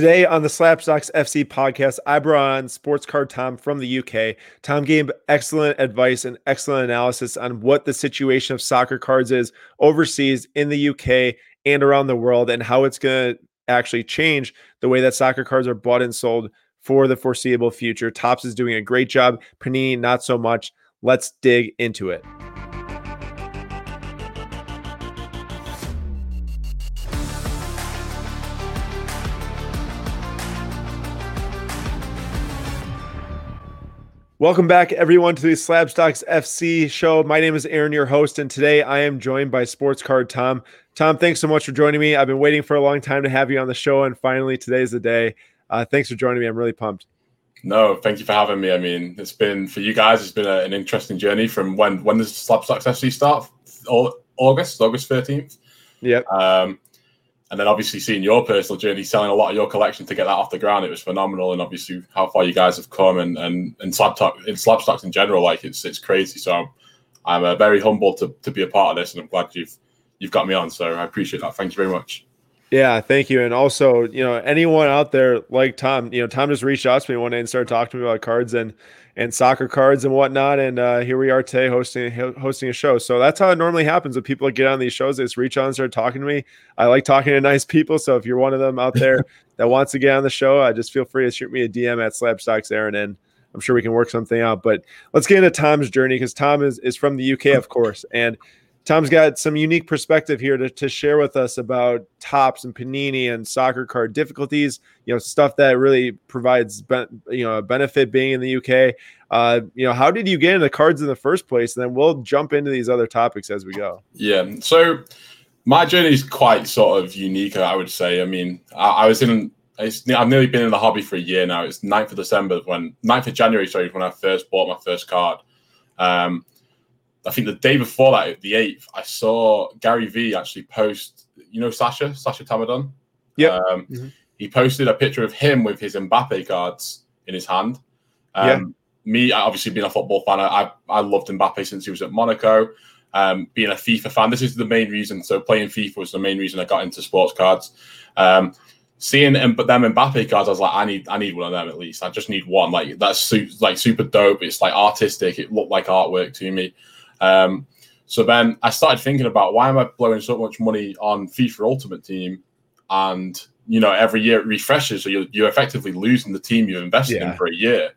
Today on the Slabstox FC podcast, I brought on sports card Tom from the UK. Tom gave excellent advice and excellent analysis on what the situation of soccer cards is overseas in the UK and around the world and how it's going to actually change the way that soccer cards are bought and sold for the foreseeable future. Topps is doing a great job, Panini not so much. Let's dig into it. Welcome back, everyone, to the Slabstox FC show. My name is Aaron, your host, and today I am joined by Sports Card Tom. Tom, thanks so much for joining me. I've been waiting for a long time to have you on the show, and finally, today's the day. Uh, thanks for joining me. I'm really pumped. No, thank you for having me. I mean, it's been for you guys. It's been a, an interesting journey from when when does Slabstox FC start? August, August thirteenth. Yep. Um, and then obviously seeing your personal journey, selling a lot of your collection to get that off the ground, it was phenomenal. And obviously how far you guys have come and and and slab talk in Slabstox in general, like it's it's crazy. So I'm I'm uh, very humbled to to be a part of this, and I'm glad you've you've got me on. So I appreciate that. Thank you very much. Yeah, thank you. And also, you know, anyone out there like Tom, you know, Tom just reached out to me one day and started talking to me about cards and and soccer cards and whatnot. And uh, here we are today hosting hosting a show. So that's how it normally happens when people get on these shows. They just reach out and start talking to me. I like talking to nice people. So if you're one of them out there that wants to get on the show, I just feel free to shoot me a DM at Slabstox Aaron, and I'm sure we can work something out. But let's get into Tom's journey because Tom is is from the UK, of course, and Tom's got some unique perspective here to, to share with us about Topps and Panini and soccer card difficulties. You know, stuff that really provides you know a benefit being in the UK. Uh, you know, how did you get into cards in the first place? And then we'll jump into these other topics as we go. Yeah. So my journey is quite sort of unique, I would say. I mean, I, I was in. I've nearly been in the hobby for a year now. It's 9th of December when 9th of January, sorry, when I first bought my first card. Um, I think the day before that, the eighth, I saw Gary V actually post. You know Sasha, Sasha Tamadon. Yeah. Um, mm-hmm. He posted a picture of him with his Mbappe cards in his hand. Um, yeah. Me, obviously being a football fan, I I loved Mbappe since he was at Monaco. Um, being a FIFA fan, this is the main reason. So playing FIFA was the main reason I got into sports cards. Um, seeing them, but them Mbappe cards, I was like, I need, I need one of them at least. I just need one. Like that's super, like super dope. It's like artistic. It looked like artwork to me. Um, so then I started thinking about why am I blowing so much money on FIFA Ultimate Team, and you know every year it refreshes, so you're, you're effectively losing the team you've invested yeah. in for a year.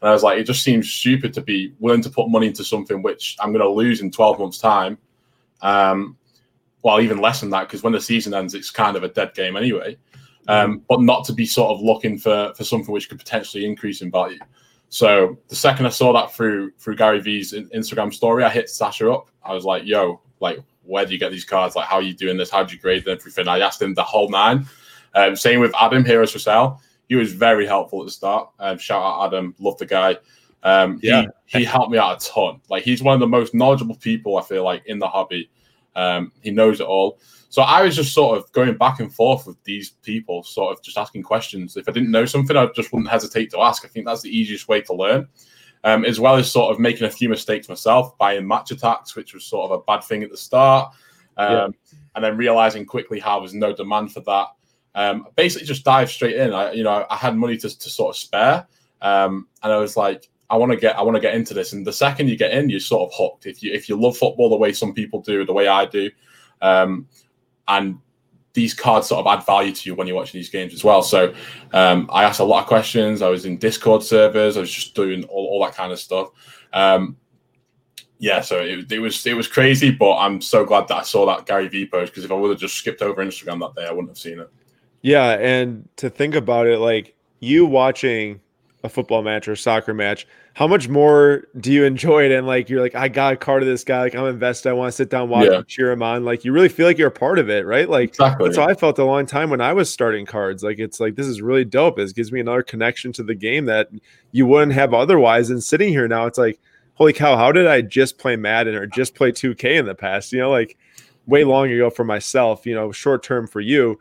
And I was like, it just seems stupid to be willing to put money into something which I'm going to lose in 12 months' time. Um, well, even less than that, because when the season ends, it's kind of a dead game anyway. Um, mm. but not to be sort of looking for for something which could potentially increase in value. So the second I saw that through through Gary V's Instagram story, I hit Sasha up. I was like, "Yo, like, where do you get these cards? Like, how are you doing this? How do you grade them? Everything." I asked him the whole nine. Um, same with Adam, Heroes for Sale. He was very helpful at the start. Um, shout out Adam, love the guy. Um, yeah, he, he, helped me out a ton. Like, he's one of the most knowledgeable people I feel like in the hobby. Um, he knows it all. So I was just sort of going back and forth with these people, sort of just asking questions. If I didn't know something, I just wouldn't hesitate to ask. I think that's the easiest way to learn, um, as well as sort of making a few mistakes myself, buying Match Attax, which was sort of a bad thing at the start, um, yeah. and then realizing quickly how there's no demand for that. Um, basically, just dive straight in. I, you know, I had money to, to sort of spare, um, and I was like, I want to get, I want to get into this. And the second you get in, you're sort of hooked. If you if you love football the way some people do, the way I do. And these cards sort of add value to you when you're watching these games as well. So um, I asked a lot of questions. I was in Discord servers. I was just doing all, all that kind of stuff. Um, yeah, so it, it, was it was crazy, but I'm so glad that I saw that Gary V post because if I would have just skipped over Instagram that day, I wouldn't have seen it. Yeah, and to think about it, like you watching a football match or a soccer match, how much more do you enjoy it? And like you're like, I got a card of this guy, like I'm invested. I want to sit down, watch yeah. him, cheer him on. Like you really feel like you're a part of it, right? Like exactly. that's how I felt a long time when I was starting cards. Like it's like this is really dope. It gives me another connection to the game that you wouldn't have otherwise. And sitting here now, it's like, holy cow, how did I just play Madden or just play 2K in the past? You know, like way long ago for myself, you know, short term for you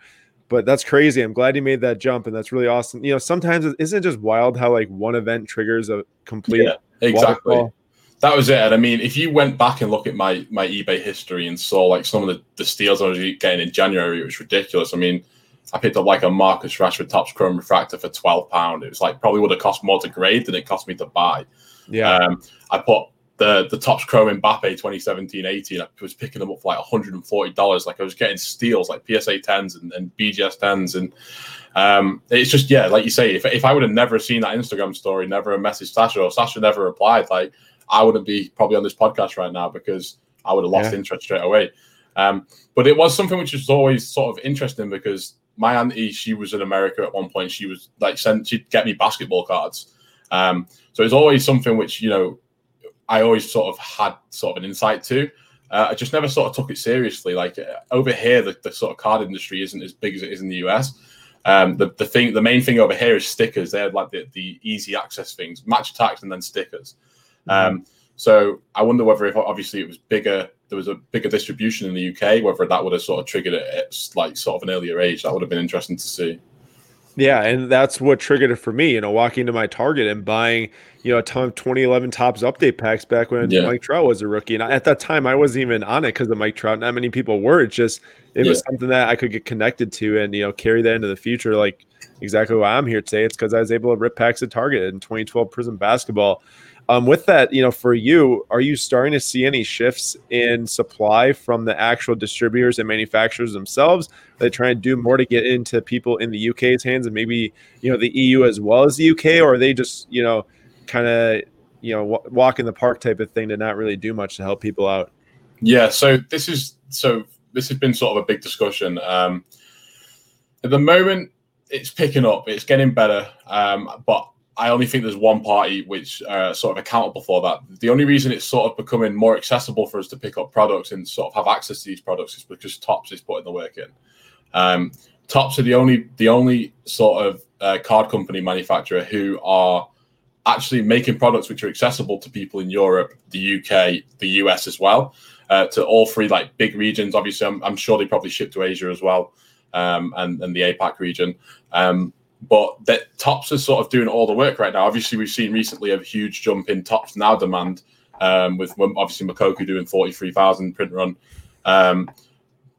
but that's crazy. I'm glad you made that jump, and that's really awesome. You know, sometimes isn't it just wild how like one event triggers a complete yeah, exactly. Waterfall? That was it. And I mean, if you went back and look at my my eBay history and saw like some of the, the steals I was getting in January, it was ridiculous. I mean, I picked up like a Marcus Rashford Topps Chrome Refractor for twelve pound. It was like probably would have cost more to grade than it cost me to buy. Yeah. Um, I put the the Topps Chrome Mbappe 2017-18. I was picking them up for like 140 dollars. Like I was getting steals like PSA 10s and, and BGS 10s, and um, it's just yeah, like you say, if, if I would have never seen that Instagram story, never messaged Sasha, or Sasha never replied, like I wouldn't be probably on this podcast right now because I would have lost yeah. interest straight away. Um, but it was something which was always sort of interesting because my auntie, she was in America at one point. She was like sent, she'd get me basketball cards. Um, so it's always something which you know I always sort of had sort of an insight to. Uh, I just never sort of took it seriously. Like uh, over here, the, the, sort of card industry isn't as big as it is in the US. Um, the, the thing, the main thing over here is stickers. They're like the, the easy access things, Match Attax, and then stickers. Mm-hmm. Um, so I wonder whether, if obviously it was bigger, there was a bigger distribution in the UK, whether that would have sort of triggered it at like sort of an earlier age. That would have been interesting to see. Yeah, and that's what triggered it for me. You know, walking to my Target and buying, you know, a ton of 2011 Topps update packs back when yeah. Mike Trout was a rookie. And at that time, I wasn't even on it because of Mike Trout. Not many people were. It's just it yeah. was something that I could get connected to and you know carry that into the future. Like exactly why I'm here today. It's because I was able to rip packs at Target in 2012 Prizm Basketball. Um, with that, you know, for you, are you starting to see any shifts in supply from the actual distributors and manufacturers themselves? Are they trying to do more to get into people in the UK's hands and maybe you know the EU as well as the UK, or are they just you know kind of you know w- walk in the park type of thing to not really do much to help people out? Yeah, so this is so this has been sort of a big discussion. Um, at the moment, it's picking up, it's getting better, um, but I only think there's one party which uh, sort of accountable for that. The only reason it's sort of becoming more accessible for us to pick up products and sort of have access to these products is because Topps is putting the work in. Um, Topps are the only the only sort of uh, card company manufacturer who are actually making products which are accessible to people in Europe, the UK, the US as well, uh, to all three like big regions. Obviously, I'm, I'm sure they probably ship to Asia as well, um, and and the APAC region. Um, but that Topps is sort of doing all the work right now. Obviously, we've seen recently a huge jump in Topps now demand um, with obviously Moukoko doing 43,000 print run. Um,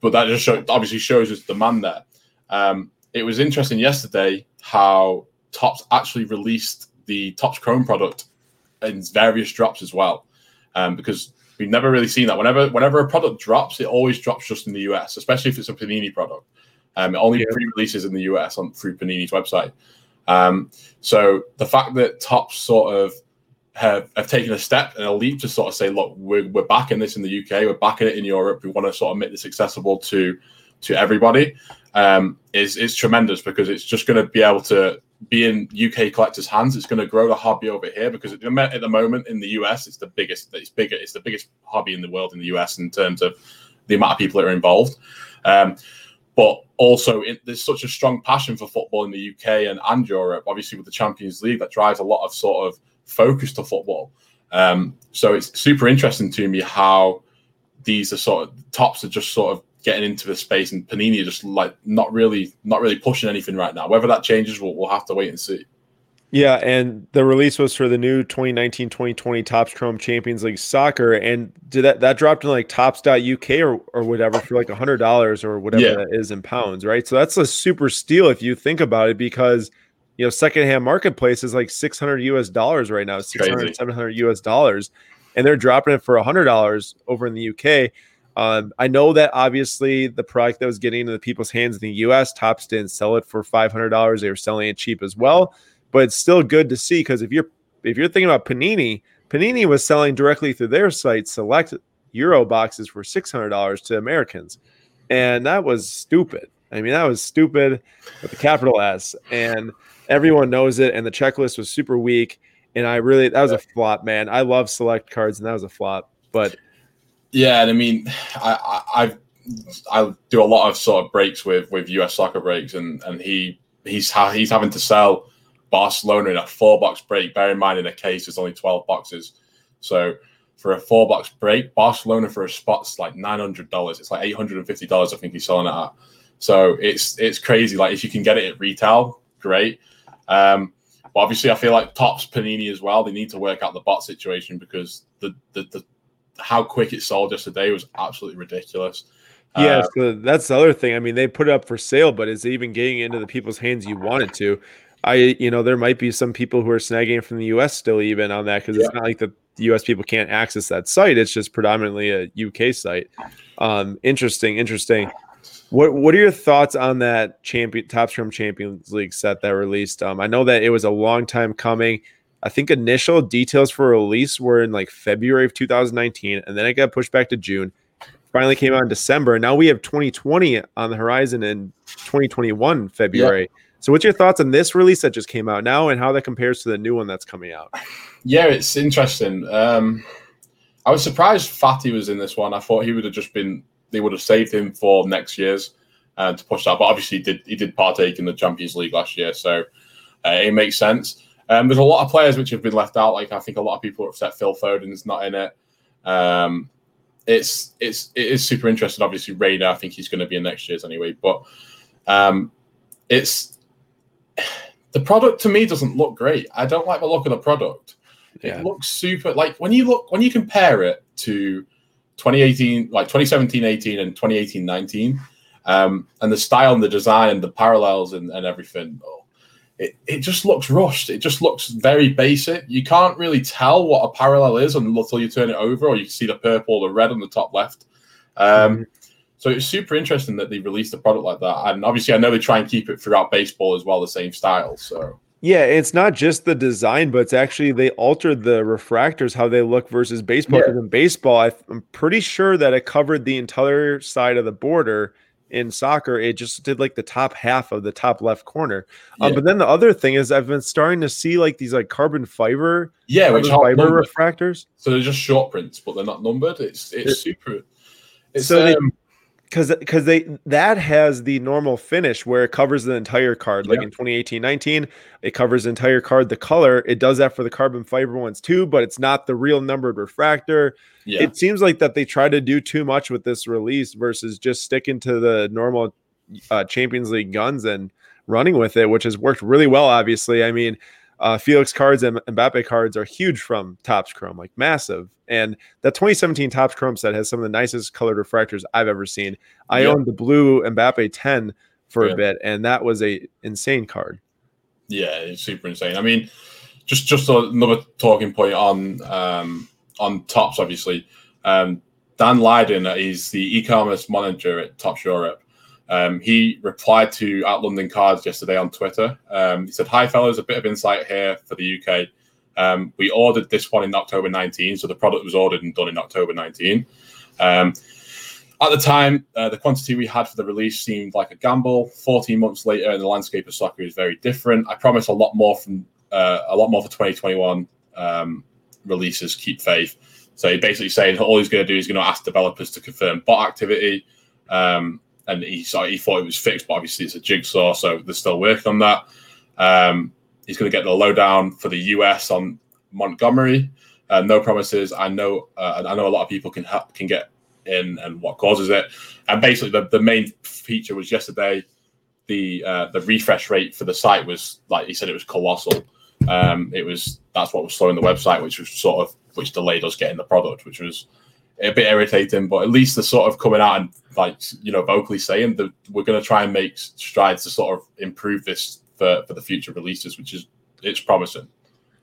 but that just show, obviously shows us demand there. Um, it was interesting yesterday how Topps actually released the Topps Chrome product in various drops as well, um, because we've never really seen that. Whenever whenever a product drops, it always drops just in the US, especially if it's a Panini product. Um, only yeah. pre-releases in the US on through Panini's website. Um, so the fact that Topps sort of have, have taken a step and a leap to sort of say, look, we're, we're backing this in the UK, we're backing it in Europe, we want to sort of make this accessible to to everybody, um, is is tremendous because it's just going to be able to be in UK collectors' hands. It's going to grow the hobby over here because at the, at the moment in the US, it's the biggest. It's bigger. It's the biggest hobby in the world in the US in terms of the amount of people that are involved. Um, but also it, there's such a strong passion for football in the UK and, and Europe, obviously with the Champions League, that drives a lot of sort of focus to football. Um, so it's super interesting to me how these are sort of Topps are just sort of getting into the space and Panini are just like not really not really pushing anything right now. Whether that changes, we'll, we'll have to wait and see. Yeah, and the release was for the new 2019-2020 Topps Chrome Champions League Soccer, and did that that dropped in like Topps.uk or or whatever for like a hundred dollars or whatever yeah. that is in pounds, right? So that's a super steal if you think about it, because you know secondhand marketplace is like 600 US dollars right now, 600 700 US dollars, and they're dropping it for a hundred dollars over in the UK. Um, I know that obviously the product that was getting into the people's hands in the US, Topps didn't sell it for five hundred dollars; they were selling it cheap as well but it's still good to see because if you're if you're thinking about Panini, Panini was selling directly through their site select Euro boxes for six hundred dollars to Americans, and that was stupid. I mean, that was stupid with a capital S, and everyone knows it. And the checklist was super weak, and I really that was a flop, man. I love select cards, and that was a flop. But yeah, and I mean, I, I I do a lot of sort of breaks with with US soccer breaks, and and he he's ha- he's having to sell Barcelona in a four box break. Bear in mind, in a case, there's only 12 boxes. So for a four box break, Barcelona for a spot's like $900. It's like $850, I think he's selling it at. So it's it's crazy. Like if you can get it at retail, great. Um, but obviously, I feel like Topps Panini as well. They need to work out the bot situation because the the, the how quick it sold yesterday was absolutely ridiculous. Yeah, uh, so that's the other thing. I mean, they put it up for sale, but is it even getting into the people's hands you want it to? I, you know, there might be some people who are snagging from the U.S. still even on that because yeah. it's not like the, U.S. people can't access that site. It's just predominantly a UK site. Um, interesting, interesting. What What are your thoughts on that champion Topps Chrome Champions League set that released? Um, I know that it was a long time coming. I think initial details for release were in like February of 2019, and then it got pushed back to June. Finally came out in December. And now we have 2020 on the horizon in 2021 February. So, what's your thoughts on this release that just came out now, and how that compares to the new one that's coming out? Yeah, it's interesting. Um, I was surprised Fati was in this one. I thought he would have just been. They would have saved him for next year's uh, to push that. But obviously, he did he did partake in the Champions League last year, so uh, it makes sense. Um, there's a lot of players which have been left out. Like I think a lot of people are upset Phil Foden's not in it. Um, it's it's it is super interesting. Obviously, Reyna, I think he's going to be in next year's anyway. But um, it's the product to me doesn't look great. I don't like the look of the product. Yeah. It looks super like when you look when you compare it to 2018, like 2017, 18, and 2018, 19, um, and the style and the design and the parallels and, and everything. It, it just looks rushed. It just looks very basic. You can't really tell what a parallel is until you turn it over, or you see the purple or the red on the top left. Um, mm-hmm. So it's super interesting that they released a product like that, and obviously I know they try and keep it throughout baseball as well, the same style. So yeah, it's not just the design, but it's actually they altered the refractors how they look versus baseball. Because yeah. in baseball, I, I'm pretty sure that it covered the entire side of the border in soccer, it just did like the top half of the top left corner. Um, but then the other thing is, I've been starting to see like these like carbon fiber, yeah, carbon which fiber numbered. refractors. So they're just short prints, but they're not numbered. It's it's it, super. It's, so um, because because they that has the normal finish where it covers the entire card like yeah. in 2018 19 it covers the entire card the color it does that for the carbon fiber ones too but it's not the real numbered refractor yeah. it seems like that they try to do too much with this release versus just sticking to the normal uh, champions league guns and running with it which has worked really well obviously i mean uh, Felix cards and Mbappe cards are huge from Topps Chrome, like massive. And that 2017 Topps Chrome set has some of the nicest colored refractors I've ever seen. I yeah. owned the blue Mbappe 10 for yeah. a bit, and that was a insane card. Yeah, it's super insane. I mean, just just another talking point on um, on Topps, obviously. Um, Dan Lydon is the e-commerce manager at Topps Europe. Um, he replied to at London Cards yesterday on Twitter. Um, he said, "Hi fellas, a bit of insight here for the UK. Um, we ordered this one in October 19, so the product was ordered and done in October 19. Um, at the time, uh, the quantity we had for the release seemed like a gamble. 14 months later, and the landscape of soccer is very different. I promise a lot more from uh, a lot more for 2021 um, releases. Keep faith." So he basically saying all he's going to do is going to ask developers to confirm bot activity. Um, and he he thought it was fixed, but obviously it's a jigsaw, so they're still working on that. Um, he's going to get the lowdown for the US on Montgomery. Uh, no promises. I know. Uh, I know a lot of people can can get in and what causes it. And basically, the, the main feature was yesterday. The uh, the refresh rate for the site was like he said it was colossal. Um, it was that's what was slowing the website, which was sort of which delayed us getting the product, which was a bit irritating. But at least they're sort of coming out and like you know vocally saying that we're going to try and make strides to sort of improve this for for the future releases, which is it's promising.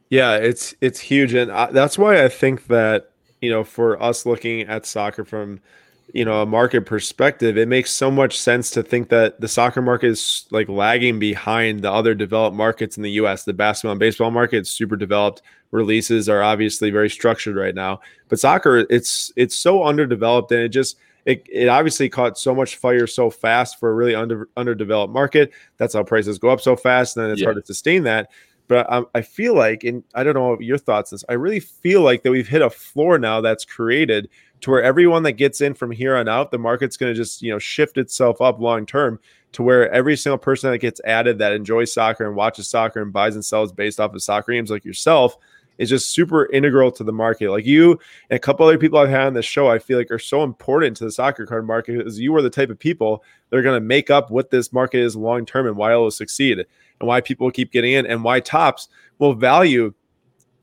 Yeah, it's it's huge, and I, that's why I think that you know for us looking at soccer from you know a market perspective it makes so much sense to think that the soccer market is like lagging behind the other developed markets in the US the basketball and baseball market is super developed. Releases are obviously very structured right now. But soccer it's it's so underdeveloped and it just it, it obviously caught so much fire so fast for a really under underdeveloped market. That's how prices go up so fast and then it's yeah. hard to sustain that. But I, I feel like and I don't know your thoughts this I really feel like that we've hit a floor now that's created to where everyone that gets in from here on out, the market's going to just, you know, shift itself up long term to where every single person that gets added that enjoys soccer and watches soccer and buys and sells based off of soccer games like yourself is just super integral to the market. Like you and a couple other people I've had on this show, I feel like are so important to the soccer card market because you are the type of people that are going to make up what this market is long term and why it will succeed and why people keep getting in and why Topps will value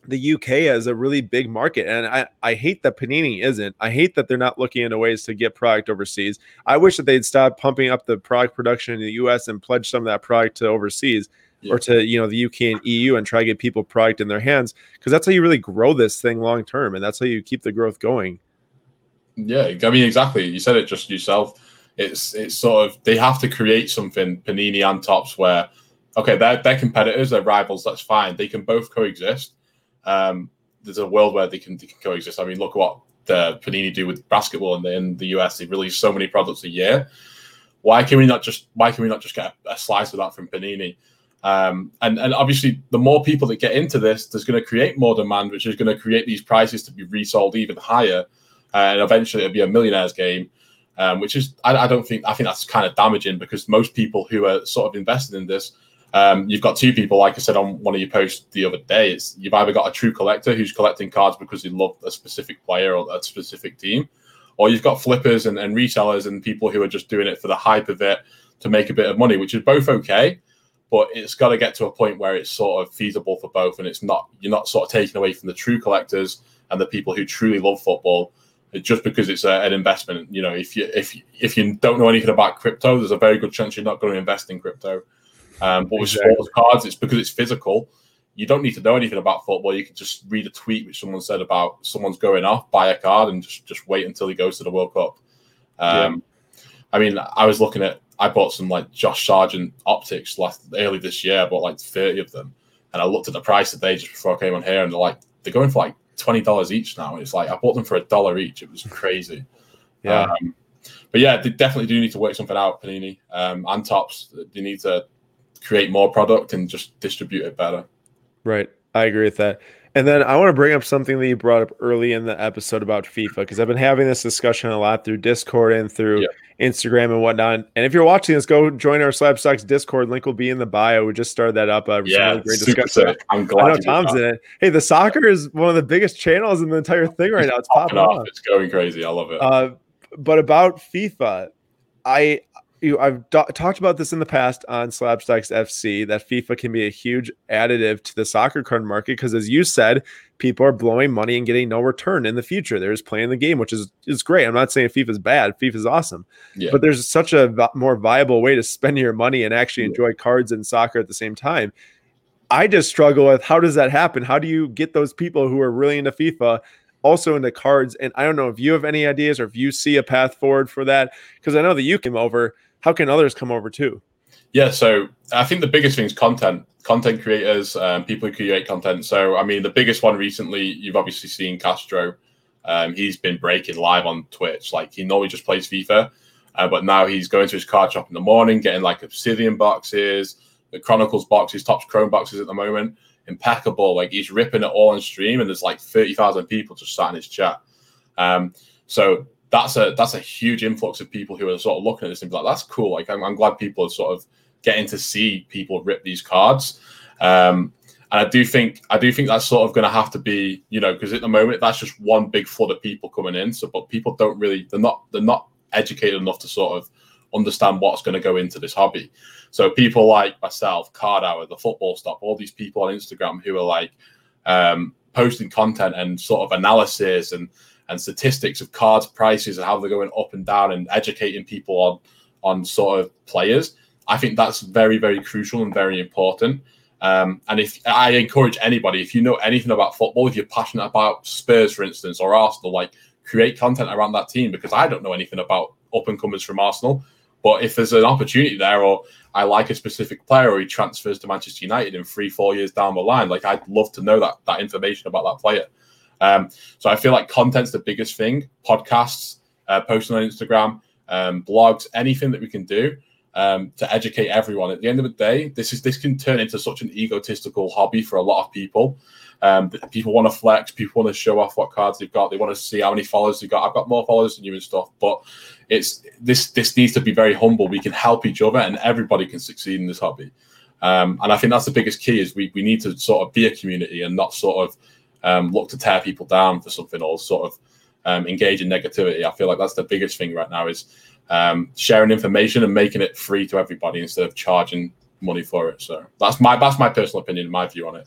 the UK as a really big market. And I, I hate that Panini isn't. I hate that they're not looking into ways to get product overseas. I wish that they'd stop pumping up the product production in the US and pledge some of that product to overseas yeah. or to you know the UK and EU and try to get people product in their hands because that's how you really grow this thing long term and that's how you keep the growth going. Yeah, I mean exactly. You said it just yourself. It's it's sort of they have to create something Panini and Topps, where okay they're they're competitors, they're rivals. That's fine. They can both coexist um, there's a world where they can, they can coexist. I mean, look what the Panini do with basketball in the, in the US. They release so many products a year. Why can we not just why can we not just get a, a slice of that from Panini? Um, and and obviously, the more people that get into this, there's going to create more demand, which is going to create these prices to be resold even higher, uh, and eventually it'll be a millionaire's game. Um, which is I, I, don't think I think that's kind of damaging because most people who are sort of invested in this um, you've got two people, like I said on one of your posts the other day. It's you've either got a true collector who's collecting cards because they love a specific player or a specific team, or you've got flippers and, and resellers and people who are just doing it for the hype of it to make a bit of money, which is both okay. But it's got to get to a point where it's sort of feasible for both, and it's not you're not sort of taking away from the true collectors and the people who truly love football just because it's a, an investment. You know, if you if if you don't know anything about crypto, there's a very good chance you're not going to invest in crypto. Um, but with exactly. sports cards, it's because it's physical. You don't need to know anything about football. You can just read a tweet which someone said about someone's going off, buy a card, and just just wait until he goes to the World Cup. Um, yeah. I mean, I was looking at. I bought some like Josh Sargent optics last early this year. I bought like thirty of them, and I looked at the price today just before I came on here, and they're like they're going for like twenty dollars each now. It's like I bought them for a dollar each. It was crazy. yeah. Um, but yeah, they definitely do need to work something out, Panini um, and Topps. They need to create more product and just distribute it better. Right. I agree with that. And then I want to bring up something that you brought up early in the episode about FIFA because I've been having this discussion a lot through Discord and through yeah. Instagram and whatnot. And if you're watching this, go join our Slabstox Discord. Link will be in the bio. We just started that up. Uh, yeah, really great discussion. Sick. I'm glad. I know Tom's in it. Hey, the soccer is one of the biggest channels in the entire thing right now. It's popping off. It's going crazy. I love it. Uh, but about FIFA, I I've do- talked about this in the past on Slabstox FC that FIFA can be a huge additive to the soccer card market because, as you said, people are blowing money and getting no return in the future. They're just playing the game, which is is great. I'm not saying FIFA is bad. FIFA is awesome, yeah. but there's such a v- more viable way to spend your money and actually yeah. enjoy cards and soccer at the same time. I just struggle with how does that happen? How do you get those people who are really into FIFA also into cards. And I don't know if you have any ideas or if you see a path forward for that. Because I know that you came over how can others come over too? Yeah, so I think the biggest thing is content, content creators, um, people who create content. So, I mean, the biggest one recently, you've obviously seen Castro. Um, he's been breaking live on Twitch. Like he normally just plays FIFA, uh, but now he's going to his card shop in the morning, getting like Obsidian boxes, the Chronicles boxes, Topps Chrome boxes at the moment. Impeccable. Like he's ripping it all on stream, and there's like 30,000 people just sat in his chat. Um, so that's a that's a huge influx of people who are sort of looking at this and be like, that's cool. Like I'm, I'm glad people are sort of getting to see people rip these cards. Um, and I do think I do think that's sort of going to have to be, you know, because at the moment that's just one big flood of people coming in. So, but people don't really they're not they're not educated enough to sort of understand what's going to go into this hobby. So people like myself, Card Hour, the Football Stop, all these people on Instagram who are like um, posting content and sort of analysis and and statistics of cards prices and how they're going up and down and educating people on on sort of players. I think that's very very crucial and very important. Um, and if I encourage anybody, if you know anything about football, if you're passionate about Spurs, for instance, or Arsenal, like create content around that team because I don't know anything about up and comers from Arsenal. But if there's an opportunity there, or I like a specific player, or he transfers to Manchester United in three, four years down the line, like I'd love to know that that information about that player. Um, so I feel like content's the biggest thing. Podcasts, uh, posting on Instagram, um, blogs, anything that we can do um, to educate everyone. At the end of the day, this is this can turn into such an egotistical hobby for a lot of people. Um, people want to flex, people want to show off what cards they've got, they want to see how many followers they've got. I've got more followers than you and stuff, but it's this this needs to be very humble. We can help each other, and everybody can succeed in this hobby. Um, and I think that's the biggest key is we, we need to sort of be a community and not sort of um, look to tear people down for something or sort of um, engage in negativity. I feel like that's the biggest thing right now is um, sharing information and making it free to everybody instead of charging money for it. So that's my that's my personal opinion, my view on it.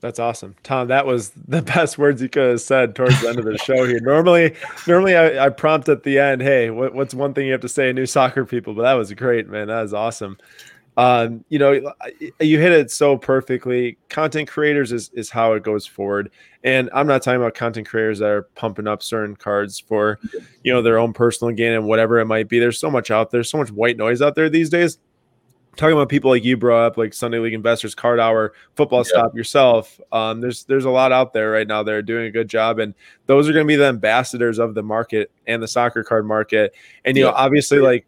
That's awesome, Tom. That was the best words you could have said towards the end of the show here. Normally, normally I, I prompt at the end, "Hey, what, what's one thing you have to say to new soccer people?" But that was great, man. That was awesome. Um, you know, you hit it so perfectly. Content creators is is how it goes forward, and I'm not talking about content creators that are pumping up certain cards for, you know, their own personal gain and whatever it might be. There's so much out there, so much white noise out there these days talking about people like you brought up, like Sunday League Investors, Card Hour, Football yeah. Stop yourself. Um, there's there's a lot out there right now that are doing a good job, and those are going to be the ambassadors of the market and the soccer card market. And you yeah. know, obviously, like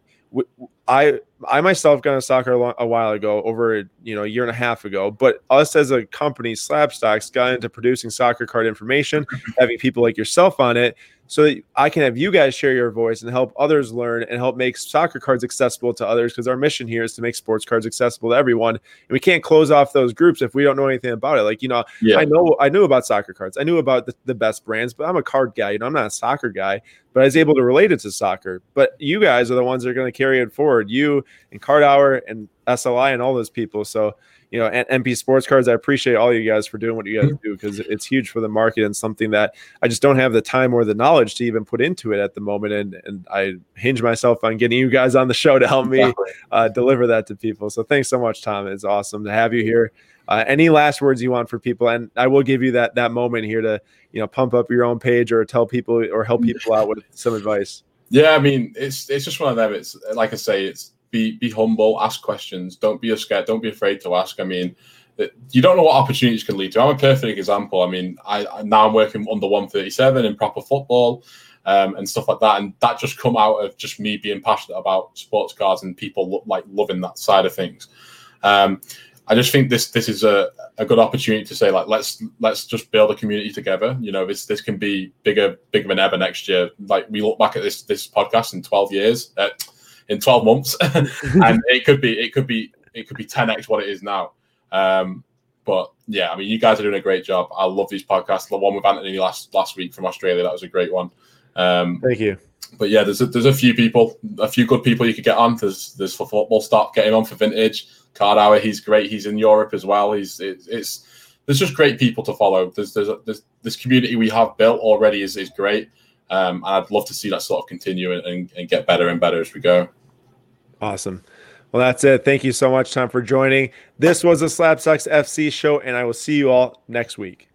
I I myself got into soccer a, long, a, while ago, over you know a year and a half ago. But us as a company, Slabstox, got into producing soccer card information, having people like yourself on it, so that I can have you guys share your voice and help others learn and help make soccer cards accessible to others. Because our mission here is to make sports cards accessible to everyone, and we can't close off those groups if we don't know anything about it. Like you know, yeah. I know I knew about soccer cards, I knew about the, the best brands, but I'm a card guy. You know, I'm not a soccer guy, but I was able to relate it to soccer. But you guys are the ones that are going to carry it forward. You and Card Hour and SLI and all those people. So you know, and MP Sports Cards. I appreciate all you guys for doing what you guys do because it's huge for the market and something that I just don't have the time or the knowledge to even put into it at the moment. And and I hinge myself on getting you guys on the show to help me uh, deliver that to people. So thanks so much, Tom. It's awesome to have you here. Uh, any last words you want for people? And I will give you that that moment here to you know pump up your own page or tell people or help people out with some advice. Yeah, I mean, it's it's just one of them. It's like I say, it's be be humble, ask questions. Don't be scared. Don't be afraid to ask. I mean, you don't know what opportunities can lead to. I'm a perfect example. I mean, I now I'm working under 137 in proper football um, and stuff like that, and that just come out of just me being passionate about sports cars and people lo- like loving that side of things. Um, I just think this this is a, a good opportunity to say like let's let's just build a community together. You know, this this can be bigger bigger than ever next year. Like we look back at this this podcast in 12 years. Uh, in 12 months. And it could be it could be it could be 10x what it is now. Um, but yeah i mean you guys are doing a great job. I love these podcasts. The one with anthony last last week from australia that was a great one. Um, thank you. but yeah there's a, there's a few people a few good people you could get on. There's there's for football stop getting on for vintage. Card hour he's great. He's in europe as well. He's it, it's there's just great people to follow. There's there's, a, there's this community we have built already is, is great. Um, and I'd love to see that sort of continue and, and get better and better as we go. Awesome. Well, that's it. Thank you so much, Tom, for joining. This was the Slabstox FC show, and I will see you all next week.